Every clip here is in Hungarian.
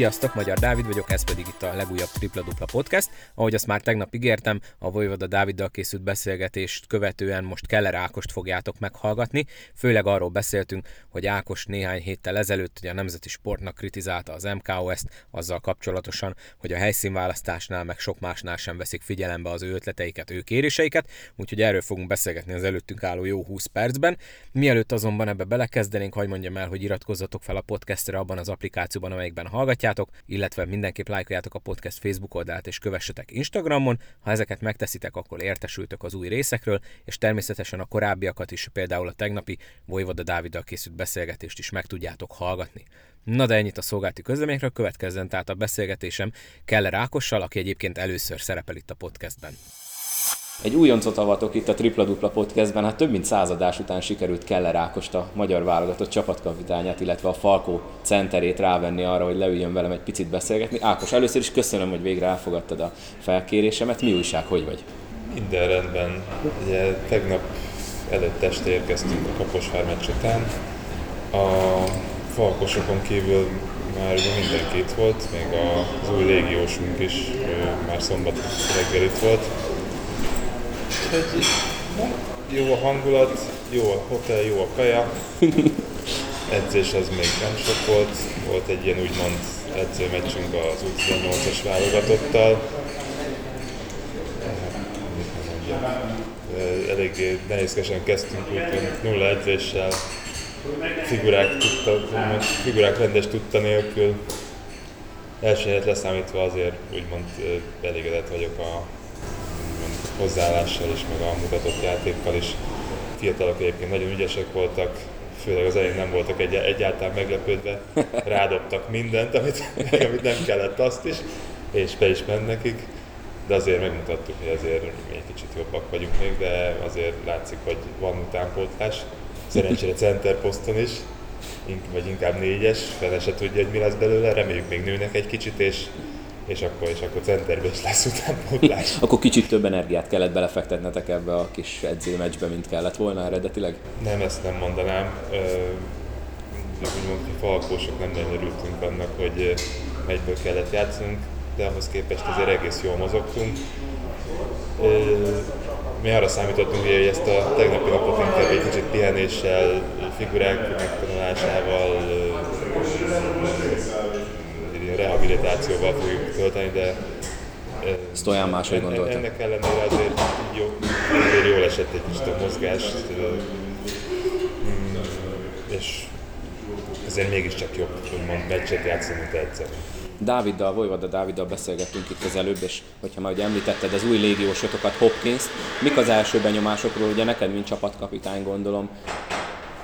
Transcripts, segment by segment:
Sziasztok, Magyar Dávid vagyok, ez pedig itt a legújabb Tripla Dupla Podcast. Ahogy azt már tegnap ígértem, a Vojvoda Dáviddal készült beszélgetést követően most Keller Ákost fogjátok meghallgatni. Főleg arról beszéltünk, hogy Ákos néhány héttel ezelőtt ugye a Nemzeti Sportnak kritizálta az MKOS-t azzal kapcsolatosan, hogy a helyszínválasztásnál meg sok másnál sem veszik figyelembe az ő ötleteiket, ő kéréseiket, úgyhogy erről fogunk beszélgetni az előttünk álló jó 20 percben. Mielőtt azonban ebbe belekezdenénk, hogy mondjam el, hogy iratkozzatok fel a podcastre abban az applikációban, amelyikben hallgatjátok, illetve mindenképp lájkoljátok a podcast Facebook oldalát és kövessetek Instagramon. Ha ezeket megteszitek, akkor értesültök az új részekről, és természetesen a korábbiakat is, például a tegnapi Vojvoda Dáviddal készült beszélgetést is meg tudjátok hallgatni. Na de ennyit a szolgálti közleményekről, következzen tehát a beszélgetésem Keller Ákossal, aki egyébként először szerepel itt a podcastben. Egy újoncot avatok itt a Tripla Dupla Podcastben, hát több mint századás után sikerült Keller Ákost, a magyar válogatott csapatkapitányát, illetve a Falkó centerét rávenni arra, hogy leüljön velem egy picit beszélgetni. Ákos, először is köszönöm, hogy végre elfogadtad a felkérésemet. Mi újság, hogy vagy? Minden rendben. Ugye tegnap előtt este érkeztünk a Kaposvár meccs után. A falkosokon kívül már ugye mindenki itt volt, még az új légiósunk is már szombat reggel itt volt Úgyhogy jó a hangulat, jó a hotel, jó a kaja. Edzés az még nem sok volt. Volt egy ilyen úgymond edzőmeccsünk az U18-as válogatottal. Eléggé nehézkesen kezdtünk, úgyhogy nulla edzéssel, figurák, tudta, figurák rendes tudta nélkül. Első helyet leszámítva azért úgymond elégedett vagyok a hozzáállással is, meg a mutatott játékkal is. Fiatalok egyébként nagyon ügyesek voltak, főleg az elején nem voltak egy, egyáltalán meglepődve, rádobtak mindent, amit, amit nem kellett azt is, és be is ment nekik. De azért megmutattuk, hogy azért egy kicsit jobbak vagyunk még, de azért látszik, hogy van utánpótlás. Szerencsére center poszton is, vagy inkább négyes, fele se tudja, hogy mi lesz belőle, reméljük még nőnek egy kicsit, és és akkor, és akkor centerbe is lesz utánpótlás. akkor kicsit több energiát kellett belefektetnetek ebbe a kis edzőmeccsbe, mint kellett volna eredetileg? Nem, ezt nem mondanám. Úgymond, hogy falkósok nem nagyon örültünk annak, hogy meccsből kellett játszanunk, de ahhoz képest azért egész jól mozogtunk. Mi arra számítottunk, hogy ezt a tegnapi napot inkább egy kicsit pihenéssel, figurák megtanulásával, rehabilitációval fogjuk tölteni, de ezt olyan máshogy gondoltam. Ennek ellenére azért jó, azért jól esett egy kicsit a mozgás, mm, és ezért mégiscsak jobb, hogy mond meccset játszani, mint egyszer. Dáviddal, Vojvoda Dáviddal beszélgettünk itt az előbb, és hogyha már ugye említetted az új légiósotokat, Hopkins, mik az első benyomásokról, ugye neked, mint csapatkapitány gondolom,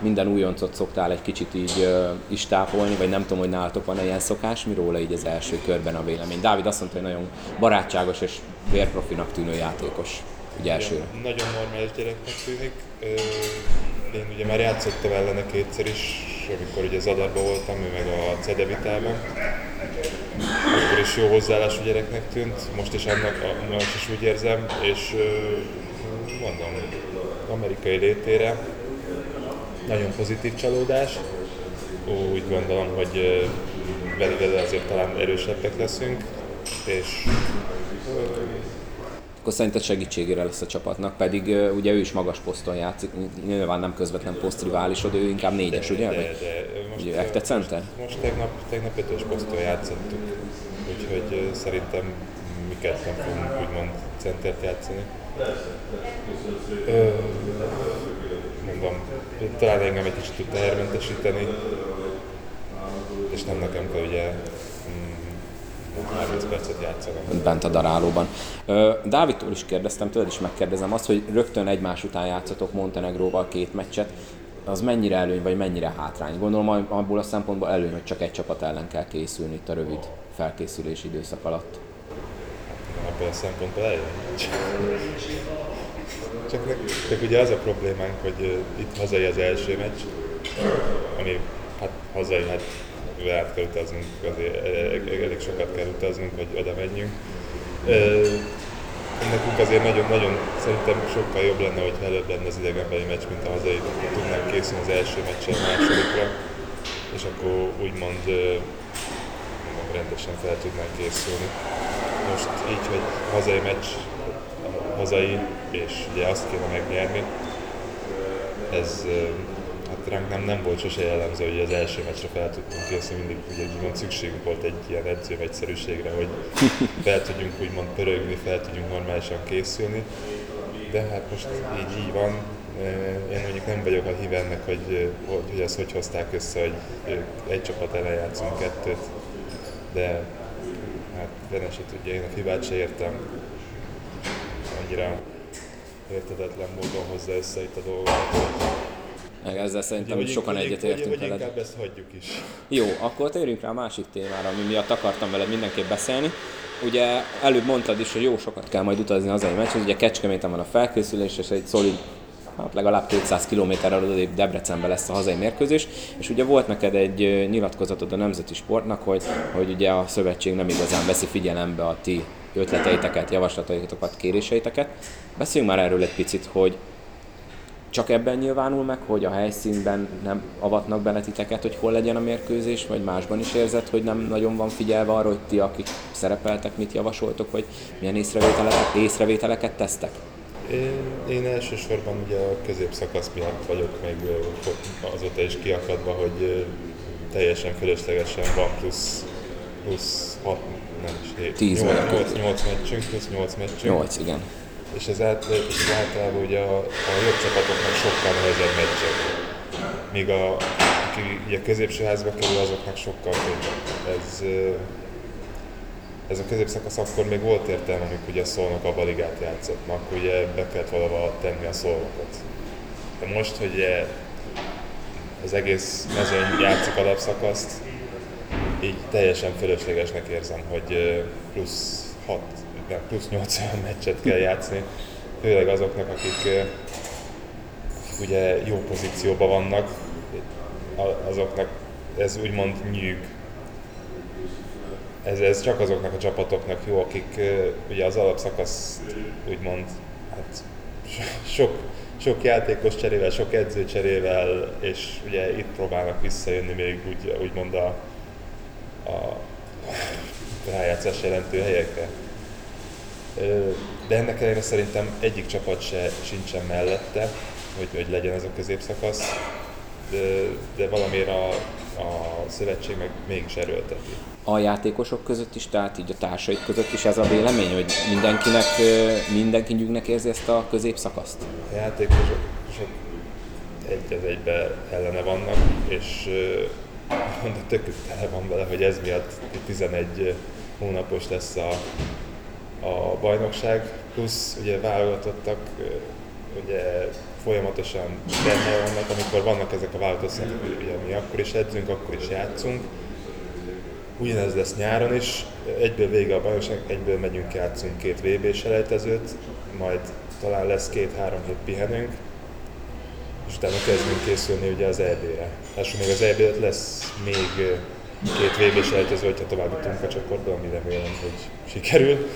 minden újoncot szoktál egy kicsit így is tápolni, vagy nem tudom, hogy nálatok van-e ilyen szokás, mi róla így az első körben a vélemény. Dávid azt mondta, hogy nagyon barátságos és vérprofinak tűnő játékos, ugye elsőre. Nagyon normális gyereknek tűnik. Én ugye már játszottam ellene kétszer is, amikor ugye Zadarban voltam, ő meg a Cedevitában. Akkor is jó hozzáállású gyereknek tűnt, most is annak most is úgy érzem, és mondom, amerikai létére nagyon pozitív csalódás. Úgy gondolom, hogy vele azért talán erősebbek leszünk, és akkor szerinted segítségére lesz a csapatnak, pedig ugye ő is magas poszton játszik, nyilván nem közvetlen posztriválisod, ő inkább négyes, de, ugye? De, de, most, ugye center? Most tegnap, tegnap ötös poszton játszottuk, úgyhogy szerintem mi ketten fogunk úgymond centert játszani. Mondom, talán engem egy kicsit tud tehermentesíteni, és nem nekem kell ugye 30 mm, percet játszanom. Bent a darálóban. Dávidtól is kérdeztem, tőled is megkérdezem azt, hogy rögtön egymás után játszatok Montenegróval két meccset, az mennyire előny, vagy mennyire hátrány? Gondolom abból a szempontból előny, hogy csak egy csapat ellen kell készülni itt a rövid felkészülési időszak alatt. Abból a szempontból előny. Csak, csak ugye az a problémánk, hogy itt hazai az első meccs, ami hát hazai, hát át kell utaznunk, azért elég, elég sokat kell utaznunk, hogy oda menjünk. Nekünk azért nagyon-nagyon szerintem sokkal jobb lenne, hogy előbb lenne az idegenbeli meccs, mint a hazai, tudnánk készülni az első meccsre, a másodikra, és akkor úgymond rendesen fel tudnánk készülni. Most így, hogy hazai meccs, hazai, és ugye azt kéne megnyerni, ez hát ránk nem, nem volt sose jellemző, hogy az első meccsre fel tudtunk készülni, mindig ugye úgymond szükségünk volt egy ilyen edző egyszerűségre, hogy fel tudjunk úgymond pörögni, fel tudjunk normálisan készülni. De hát most így, így van, én mondjuk nem vagyok a hív ennek, hogy, hogy ezt hogy hozták össze, hogy egy csapat ellen játszunk kettőt, de benne se tudja, én a hibát se értem. Annyira értetetlen módon hozza össze itt a dolgokat. Meg ezzel szerintem hogy sokan egyetértünk veled. Vagy inkább ezt hagyjuk is. Jó, akkor térjünk rá a másik témára, ami miatt akartam veled mindenképp beszélni. Ugye előbb mondtad is, hogy jó sokat kell majd utazni az egy meccshez, ugye Kecskeméten van a felkészülés, és egy szolid hát legalább 200 km-rel odébb Debrecenben lesz a hazai mérkőzés, és ugye volt neked egy nyilatkozatod a Nemzeti Sportnak, hogy, hogy ugye a szövetség nem igazán veszi figyelembe a ti ötleteiteket, javaslataitokat, kéréseiteket. Beszéljünk már erről egy picit, hogy csak ebben nyilvánul meg, hogy a helyszínben nem avatnak bele titeket, hogy hol legyen a mérkőzés, vagy másban is érzed, hogy nem nagyon van figyelve arra, hogy ti, akik szerepeltek, mit javasoltok, vagy milyen észrevételeket, észrevételeket tesztek? Én, én elsősorban ugye a középszakasz miatt vagyok még azóta is kiakadva, hogy teljesen fölöslegesen van plusz, plusz 6, nem is 7, 10 8, 8, 8 meccsünk, plusz 8 meccsünk. 8, igen. És ez, át, és ez általában ugye a, a jobb csapatoknak sokkal nehezebb meccsek. Míg a, aki ugye középső házba kerül, azoknak sokkal könnyebb. Ez, ez a középszakasz akkor még volt értelme, amikor ugye a szolnok a baligát játszott, mert akkor ugye be kellett valahol tenni a szolnokot. De most, hogy az egész mezőny játszik alapszakaszt, így teljesen fölöslegesnek érzem, hogy plusz 6, nem, plusz 8 olyan meccset kell játszani, főleg azoknak, akik, akik ugye jó pozícióban vannak, azoknak ez úgymond nyűg, ez, ez csak azoknak a csapatoknak jó, akik ugye az alapszakasz úgymond hát sok, sok játékos cserével, sok edző cserével, és ugye itt próbálnak visszajönni még úgy, úgymond a, a rájátszás jelentő helyekre. De ennek ellenére szerintem egyik csapat se sincsen mellette, hogy, hogy legyen ez a középszakasz, de, de valamiért a, a szövetség meg mégis erőlteti a játékosok között is, tehát így a társaik között is ez a vélemény, hogy mindenkinek, mindenki nyugnek érzi ezt a középszakaszt? A játékosok egy az egybe ellene vannak, és mondom, tök tele van vele, hogy ez miatt 11 hónapos lesz a, a bajnokság, plusz ugye válogatottak, ugye folyamatosan benne vannak, amikor vannak ezek a válogatottak, ugye mi akkor is edzünk, akkor is játszunk, Ugyanez lesz nyáron is, egyből vége a bajnokság, egyből megyünk, játszunk két vb selejtezőt, majd talán lesz két-három hét pihenünk, és utána kezdünk készülni ugye az EB-re. És még az eb lesz még két vb selejtező, hogyha tovább jutunk a csoportba, ami remélem, hogy sikerül.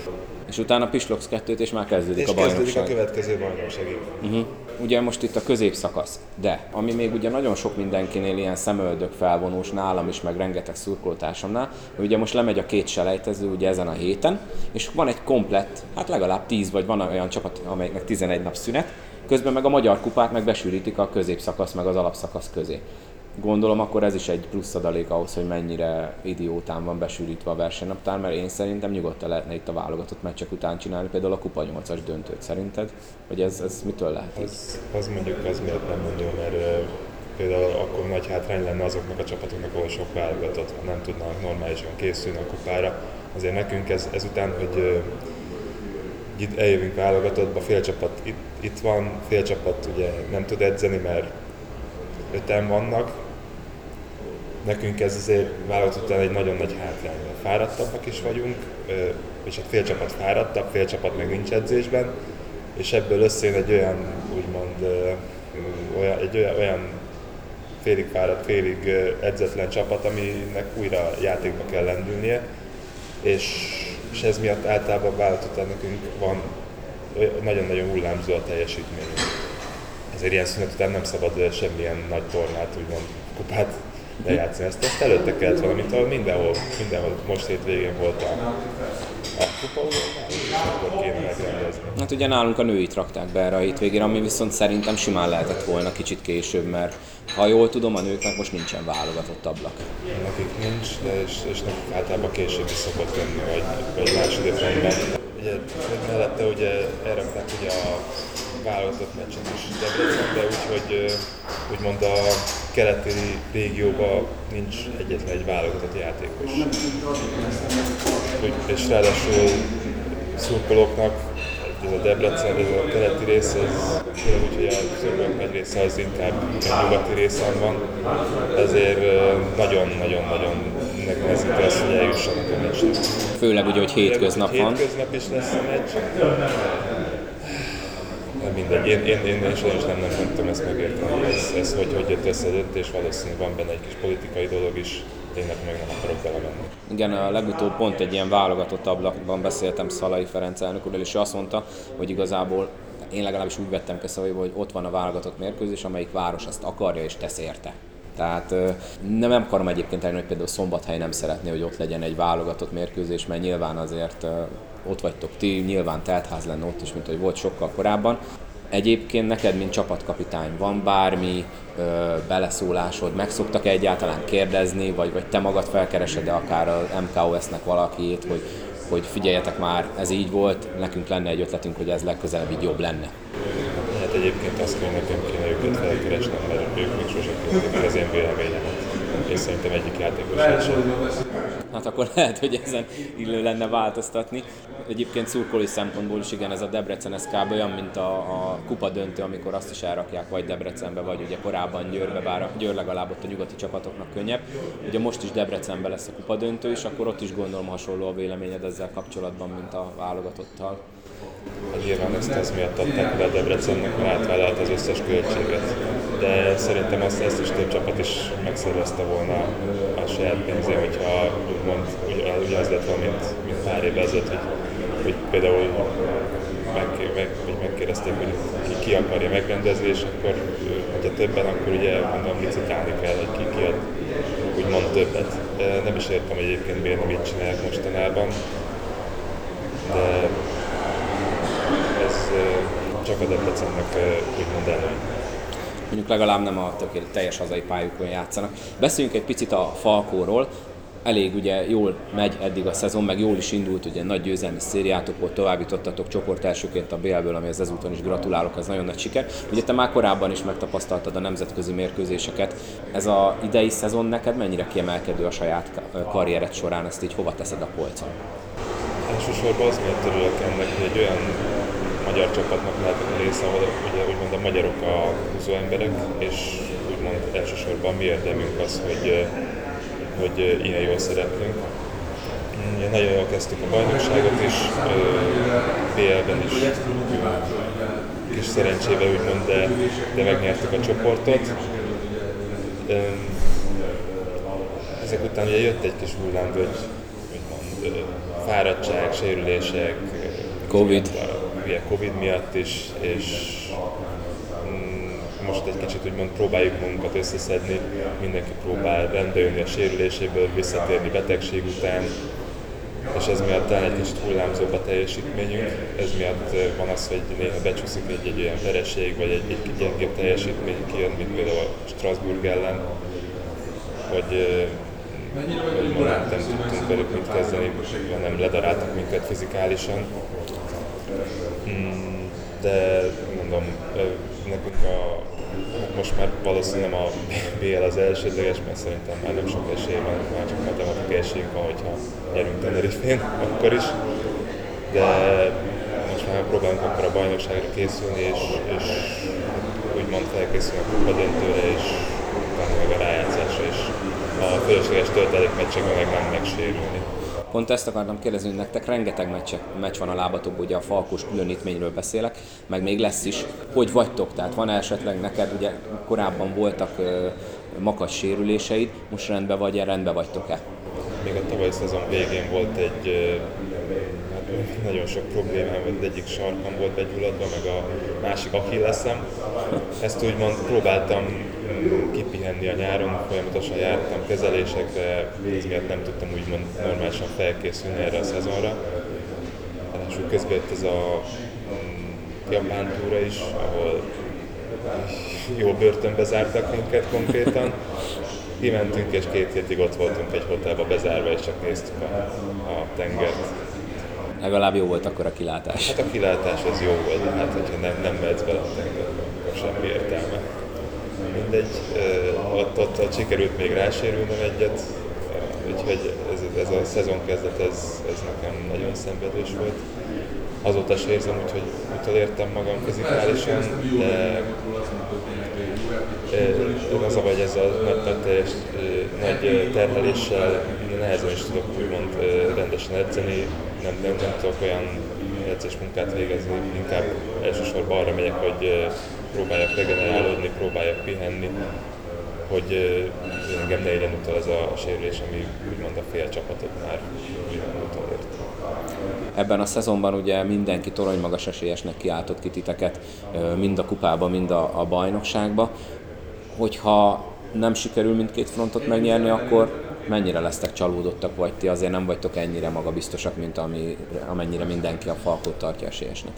És utána Pislogsz kettőt, és már kezdődik és a bajnokság. kezdődik a következő bajnokság. Uh-huh. Ugye most itt a középszakasz, de ami még ugye nagyon sok mindenkinél ilyen szemöldök felvonós, nálam is, meg rengeteg szurkoltásomnál, hogy ugye most lemegy a két selejtező ugye ezen a héten, és van egy komplett, hát legalább 10 vagy van olyan csapat, amelyiknek 11 nap szünet, közben meg a magyar kupát meg besűrítik a középszakasz meg az alapszakasz közé. Gondolom akkor ez is egy plusz adalék ahhoz, hogy mennyire idiótán van besűrítve a versenynaptár, mert én szerintem nyugodtan lehetne itt a válogatott meccsek után csinálni, például a Kupa 8-as döntőt szerinted? Vagy ez, ez mitől lehet? Az, az mondjuk az miatt nem mondom, mert például akkor nagy hátrány lenne azoknak a csapatoknak, ahol sok válogatott nem tudnak normálisan készülni a kupára. Azért nekünk ez, ezután, hogy itt eljövünk válogatottba, fél csapat itt, itt van, fél csapat ugye nem tud edzeni, mert öten vannak. Nekünk ez azért válogatott után egy nagyon nagy hátrány. Fáradtabbak is vagyunk, és a fél csapat fáradtabb, fél csapat meg nincs edzésben, és ebből összejön egy olyan, úgymond, olyan, egy olyan, olyan félig fáradt, félig edzetlen csapat, aminek újra játékba kell lendülnie, és, és ez miatt általában vállalatot nekünk van nagyon-nagyon hullámzó a teljesítmény ezért ilyen szünet után nem szabad semmilyen nagy tornát, úgymond kupát lejátszani. Ezt, ezt előtte kellett valamit, mindenhol, mindenhol most hétvégén volt a, a kupa, akkor kéne megrendezni. Hát ugye nálunk a nőit rakták be erre a hétvégére, ami viszont szerintem simán lehetett volna kicsit később, mert ha jól tudom, a nőknek most nincsen válogatott ablak. Nekik nincs, de és, és nekik általában később is szokott lenni, vagy, vagy második rendben. Ugye mellette ugye elrakták ugye a válogatott meccset is Debrecenbe, úgyhogy úgymond a keleti régióban nincs egyetlen egy válogatott játékos. És ráadásul szurkolóknak ez a Debrecen, ez a keleti rész, ez főleg úgy, hogy a szurkolók nagy része az inkább a nyugati részen van, ezért nagyon-nagyon-nagyon megnehezíti azt, hogy eljussanak a meccsre. Főleg ugye, hogy hétköznap van. Hétköznap is lesz a meccs. Mindegy, én, én, én, én sajnos nem, nem, nem tudom ezt megérteni, ez, ez hogy, hogy jött össze döntés, valószínűleg van benne egy kis politikai dolog is, tényleg meg nem akarok belemenni. Igen, a legutóbb pont egy ilyen válogatott ablakban beszéltem Szalai Ferenc elnök úrral, és ő azt mondta, hogy igazából én legalábbis úgy vettem ki hogy ott van a válogatott mérkőzés, amelyik város ezt akarja és tesz érte. Tehát nem, nem akarom egyébként elni, hogy például Szombathely nem szeretné, hogy ott legyen egy válogatott mérkőzés, mert nyilván azért ott vagytok ti, nyilván teltház lenne ott is, mint hogy volt sokkal korábban. Egyébként neked, mint csapatkapitány, van bármi ö, beleszólásod? Meg szoktak egyáltalán kérdezni, vagy, vagy te magad felkeresed -e akár az MKOS-nek valakit, hogy, hogy figyeljetek már, ez így volt, nekünk lenne egy ötletünk, hogy ez legközelebb így jobb lenne? Hát egyébként azt kell nekem kéne őket felkeresnem, mert ők még sosem kérdezik az én véleményemet. És szerintem egyik játékos sem. Hát akkor lehet, hogy ezen illő lenne változtatni. Egyébként szurkolói szempontból is igen, ez a Debrecen ez kb. olyan, mint a, a kupa döntő, amikor azt is elrakják vagy Debrecenbe, vagy ugye korábban Győrbe, bár a Győr legalább ott a nyugati csapatoknak könnyebb. Ugye most is Debrecenbe lesz a kupa döntő, és akkor ott is gondolom hasonló a véleményed ezzel kapcsolatban, mint a válogatottal. Hát nyilván ezt az miatt adták be Debrecennek, mert átvállalt az összes költséget. De szerintem azt, ezt is több csapat is megszervezte volna a saját pénzén, hogyha úgymond ugye az lett volna, mint, mint pár évvel ezelőtt, hogy, hogy például meg, meg, megkérdezték, hogy ki, ki akarja megrendezni, és akkor, hogyha többen, akkor ugye mondom, licitálni kell, hogy ki, ki ad úgymond többet. Nem is értem egyébként miért mit csinálják mostanában, de csak a Debrecennek úgymond előny mondjuk legalább nem a tökélet, teljes hazai pályukon játszanak. Beszéljünk egy picit a Falkóról. Elég ugye jól megy eddig a szezon, meg jól is indult, ugye nagy győzelmi szériátok volt, továbbítottatok csoport elsőként a BL-ből, ami az ezúton is gratulálok, ez nagyon nagy siker. Ugye te már korábban is megtapasztaltad a nemzetközi mérkőzéseket. Ez a idei szezon neked mennyire kiemelkedő a saját karriered során, ezt így hova teszed a polcon? Elsősorban az miatt örülök ennek, hogy egy olyan magyar csapatnak lehetek a része, ahol ugye úgymond a magyarok a húzó emberek, és úgymond elsősorban mi érdemünk az, hogy, hogy ilyen jól szeretnénk. Ugye nagyon jól kezdtük a bajnokságot is, BL-ben is kis szerencsével úgymond, de, de megnyertük a csoportot. Ezek után ugye jött egy kis hullám, hogy úgymond fáradtság, sérülések, Covid ugye Covid miatt is, és mm, most egy kicsit úgymond próbáljuk magunkat összeszedni, mindenki próbál rendbe jönni a sérüléséből, visszatérni betegség után, és ez miatt talán egy kicsit hullámzóbb a teljesítményünk, ez miatt van az, hogy néha becsúszik egy, egy olyan vereség, vagy egy, egy gyengébb teljesítmény kijön, mint például a Strasbourg ellen, hogy hogy ma nem tudtunk velük mit kezdeni, nem ledaráltak minket fizikálisan, de mondom, nekünk a, most már valószínűleg nem a BL az elsődleges, mert szerintem már nem sok esély van, már csak matematikai esélyünk van, hogyha gyerünk Tenerifén, akkor is. De most már próbálunk akkor a bajnokságra készülni, és, és úgymond felkészülni a kupa döntőre, és utána meg a rájátszásra, és a fölösleges töltelék meccsekben meg nem megsérülni. Pont ezt akartam kérdezni, hogy nektek rengeteg meccs, meccs van a lábatokban, ugye a falkos különítményről beszélek, meg még lesz is. Hogy vagytok? Tehát van esetleg neked, ugye korábban voltak ö, sérüléseid, most rendben vagy-e, rendben vagytok-e? Még a tavalyi szezon végén volt egy, nagyon sok problémám az egyik sarkam volt begyulladva, meg a másik achilleszem. Ezt úgymond próbáltam kipihenni a nyáron, folyamatosan jártam kezelésekre, ez miatt nem tudtam úgymond normálisan felkészülni erre a szezonra. Ráadásul közben jött ez a mm, japán túra is, ahol jó börtönbe zártak minket konkrétan. Kimentünk és két hétig ott voltunk egy hotelba bezárva, és csak néztük a, a tengert. Legalább jó volt akkor a kilátás. Hát a kilátás az jó volt, de hát hogyha nem, nem mehetsz bele a tengerbe, akkor semmi értelme. Mindegy, ott, ott, ott sikerült még rásérülnem egyet, úgyhogy ez, ez a szezon kezdet, ez, ez nekem nagyon szenvedős volt. Azóta is érzem, úgyhogy utolértem magam fizikálisan, de az a vagy ez a nagy, nagy, teljes, nagy terheléssel nehezen is tudok úgymond rendesen edzeni, nem, nem, nem tudok olyan edzés munkát végezni, inkább elsősorban arra megyek, hogy próbáljak regenerálódni, próbáljak pihenni, hogy engem ne érjen utol ez a sérülés, ami úgymond a fél csapatot már utolért. Ebben a szezonban ugye mindenki torony magas esélyesnek kiáltott ki titeket, mind a kupába, mind a, a bajnokságba. Hogyha nem sikerül mindkét frontot megnyerni, akkor mennyire lesztek csalódottak, vagy ti azért nem vagytok ennyire magabiztosak, mint ami, amennyire mindenki a falkot tartja esélyesnek?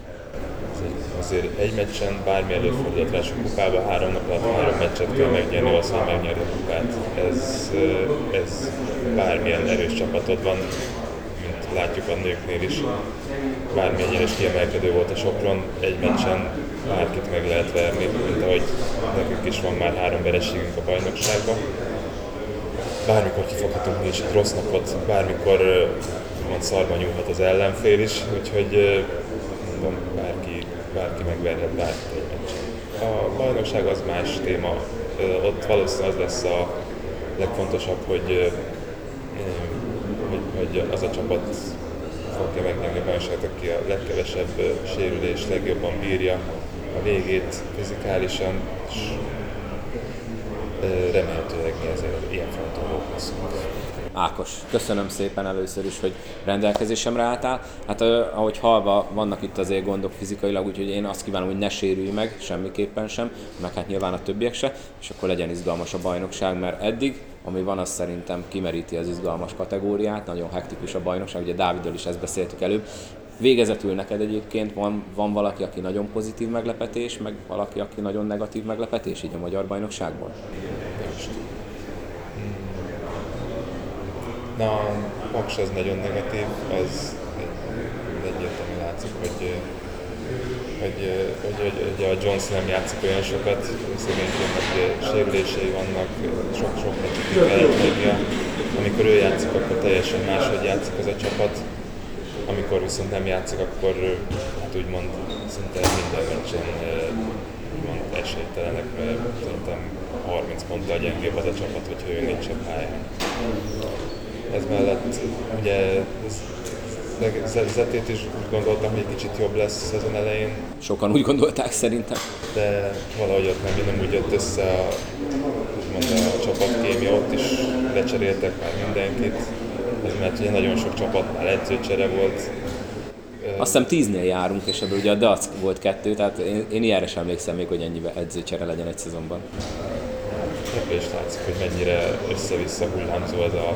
Azért egy meccsen bármi előfordulhat a kupába, három nap alatt három meccset kell megnyerni, az, hogy megnyerni a kupát. Ez, ez bármilyen erős csapatod van, mint látjuk a nőknél is. Bármilyen is kiemelkedő volt a Sopron, egy meccsen bárkit meg lehet verni, mint ahogy nekünk is van már három vereségünk a bajnokságban. Bármikor kifoghatunk mi is egy rossz napot, bármikor mond szarban nyúlhat az ellenfél is, úgyhogy mondom, bárki, bárki megverhet bárkit egy. A bajnokság az más téma, ott valószínűleg az lesz a legfontosabb, hogy, hogy, hogy az a csapat fogja megnyerni a bajnokságot, aki a legkevesebb sérülés legjobban bírja a végét fizikálisan, és remélhetőleg mi ezért ilyen fronton leszünk. Ákos, köszönöm szépen először is, hogy rendelkezésemre álltál. Hát ahogy halva vannak itt azért gondok fizikailag, úgyhogy én azt kívánom, hogy ne sérülj meg, semmiképpen sem, meg hát nyilván a többiek se, és akkor legyen izgalmas a bajnokság, mert eddig, ami van, az szerintem kimeríti az izgalmas kategóriát, nagyon hektikus a bajnokság, ugye Dáviddal is ezt beszéltük előbb, Végezetül neked egyébként van, van valaki, aki nagyon pozitív meglepetés, meg valaki, aki nagyon negatív meglepetés így a magyar bajnokságból? Na, Paks az nagyon negatív, az egyértelműen látszik, hogy hogy, hogy, hogy, hogy a Jones nem játszik olyan sokat, szegényként sérülései vannak, sok-sok kell Amikor ő játszik, akkor teljesen máshogy játszik az a csapat amikor viszont nem játszik, akkor hát úgymond szinte minden meccsen úgymond esélytelenek, mert szerintem 30 ponttal gyengébb az a csapat, hogy ő nincs a pályán. Ez mellett ugye Zetét is úgy gondoltam, hogy egy kicsit jobb lesz a szezon elején. Sokan úgy gondolták szerintem. De valahogy ott nem, nem úgy jött össze a, úgymond a csapatkémia, ott is lecseréltek már mindenkit mert ugye nagyon sok csapatnál edzőcsere volt. Azt hiszem tíznél járunk, és ebből ugye a DAC volt kettő, tehát én, én ilyenre sem emlékszem még, hogy ennyi edzőcsere legyen egy szezonban. Ebből is látszik, hogy mennyire össze-vissza hullámzó ez a,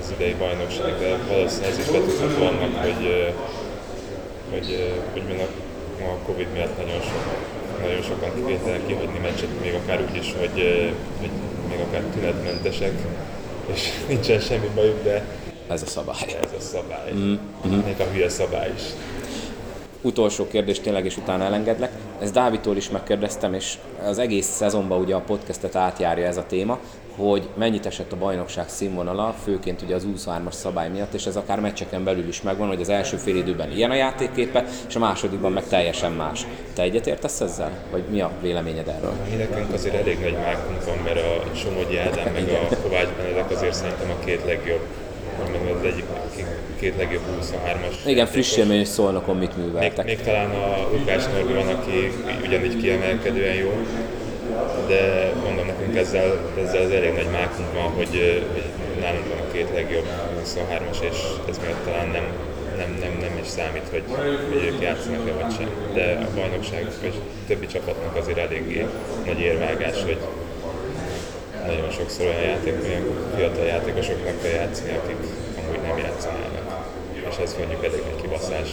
az idei bajnokság, de valószínűleg ez is betudható annak, hogy, hogy, hogy hogy a Covid miatt nagyon, sok, nagyon sokan kivételen kihagyni meccset, még akár úgy is, hogy, hogy még akár tünetmentesek, és nincsen semmi bajuk, de ez a szabály. Ez a szabály. Mm-hmm. Még a hülye szabály is. Utolsó kérdés tényleg, és utána elengedlek. Ezt Dávidtól is megkérdeztem, és az egész szezonban ugye a podcastet átjárja ez a téma, hogy mennyit esett a bajnokság színvonala, főként ugye az 23-as szabály miatt, és ez akár meccseken belül is megvan, hogy az első fél időben ilyen a játékképe, és a másodikban meg teljesen más. Te egyetértesz ezzel? Vagy mi a véleményed erről? Mi nekünk azért elég nagy mákunk van, mert a Somogyi Ádám meg a Kovács Benedek azért szerintem a két legjobb mondom, az egyik két legjobb 23-as. Igen, friss élmény szólnokon mit műveltek. Még, még, talán a Lukács Norbi van, aki ugyanígy kiemelkedően jó, de mondom nekünk ezzel, ezzel az elég nagy mákunk van, hogy, hogy nálunk van a két legjobb 23-as, és ez miatt talán nem, nem, nem, nem is számít, hogy, hogy ők játszanak-e vagy sem. De a bajnokság és többi csapatnak azért eléggé nagy érvágás, hogy nagyon sokszor olyan, játék, olyan fiatal játékosoknak kell játszani, akik amúgy nem játszanának. És ez mondjuk elég egy kibaszás.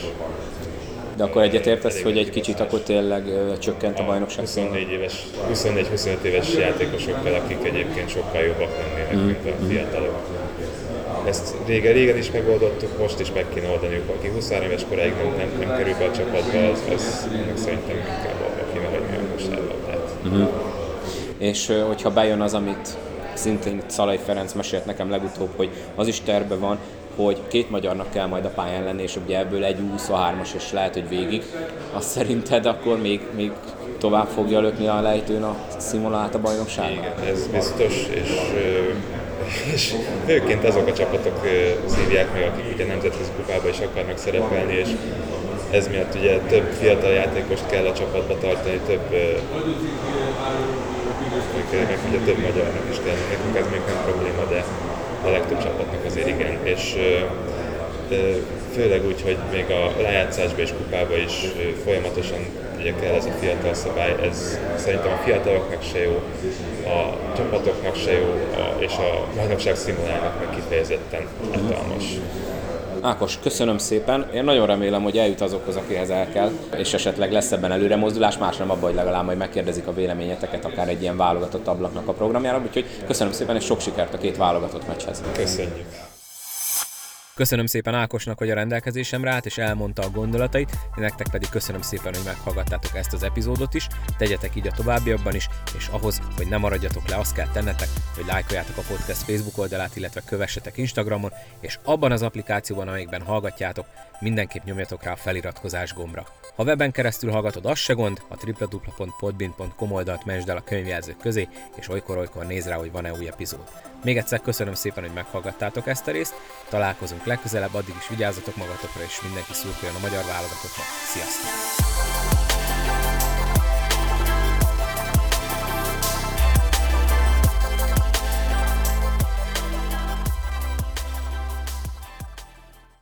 De akkor egyetértesz, hogy egy kicsit akkor tényleg ö, csökkent a bajnokság 24 éves, 24-25 éves játékosokkal, akik egyébként sokkal jobbak lennének, mm. mint a fiatalok. Ezt régen, régen is megoldottuk, most is meg kéne oldaniuk. Aki 23 éves koráig nem, nem, nem kerül be a csapatba, az, az annak szerintem inkább abba kéne hagyni a kosárlabdát. Mm-hmm. És hogyha bejön az, amit szintén Szalai Ferenc mesélt nekem legutóbb, hogy az is terve van, hogy két magyarnak kell majd a pályán lenni, és ugye ebből egy 23-as, és lehet, hogy végig. Azt szerinted akkor még, még tovább fogja lökni a lejtőn a szimulát a bajnokság? Igen, ez biztos, és, és főként azok a csapatok szívják meg, akik ugye nemzetközi kupába is akarnak szerepelni, és ez miatt ugye több fiatal játékost kell a csapatba tartani, több meg ugye több magyarnak is kell, nekünk ez még nem probléma, de a legtöbb csapatnak azért igen, és főleg úgy, hogy még a lejátszásban és kupába is folyamatosan ugye kell ez a fiatal szabály, ez szerintem a fiataloknak se jó, a csapatoknak se jó, a, és a bajnokság színvonalának meg kifejezetten hatalmas. Ákos, köszönöm szépen. Én nagyon remélem, hogy eljut azokhoz, akihez el kell, és esetleg lesz ebben előre mozdulás, más nem abban, hogy legalább majd megkérdezik a véleményeteket akár egy ilyen válogatott ablaknak a programjára. Úgyhogy köszönöm szépen, és sok sikert a két válogatott meccshez. Köszönjük. Köszönöm szépen Ákosnak, hogy a rendelkezésemre állt és elmondta a gondolatait, nektek pedig köszönöm szépen, hogy meghallgattátok ezt az epizódot is, tegyetek így a továbbiakban is, és ahhoz, hogy ne maradjatok le, azt kell tennetek, hogy lájkoljátok a podcast Facebook oldalát, illetve kövessetek Instagramon, és abban az applikációban, amelyikben hallgatjátok, mindenképp nyomjatok rá a feliratkozás gombra. Ha weben keresztül hallgatod, az se gond, a www.podbin.com oldalt mentsd el a könyvjelzők közé, és olykor-olykor néz rá, hogy van-e új epizód. Még egyszer köszönöm szépen, hogy meghallgattátok ezt a részt, találkozunk legközelebb, addig is vigyázzatok magatokra, és mindenki szurkoljon a magyar válogatottnak. Sziasztok!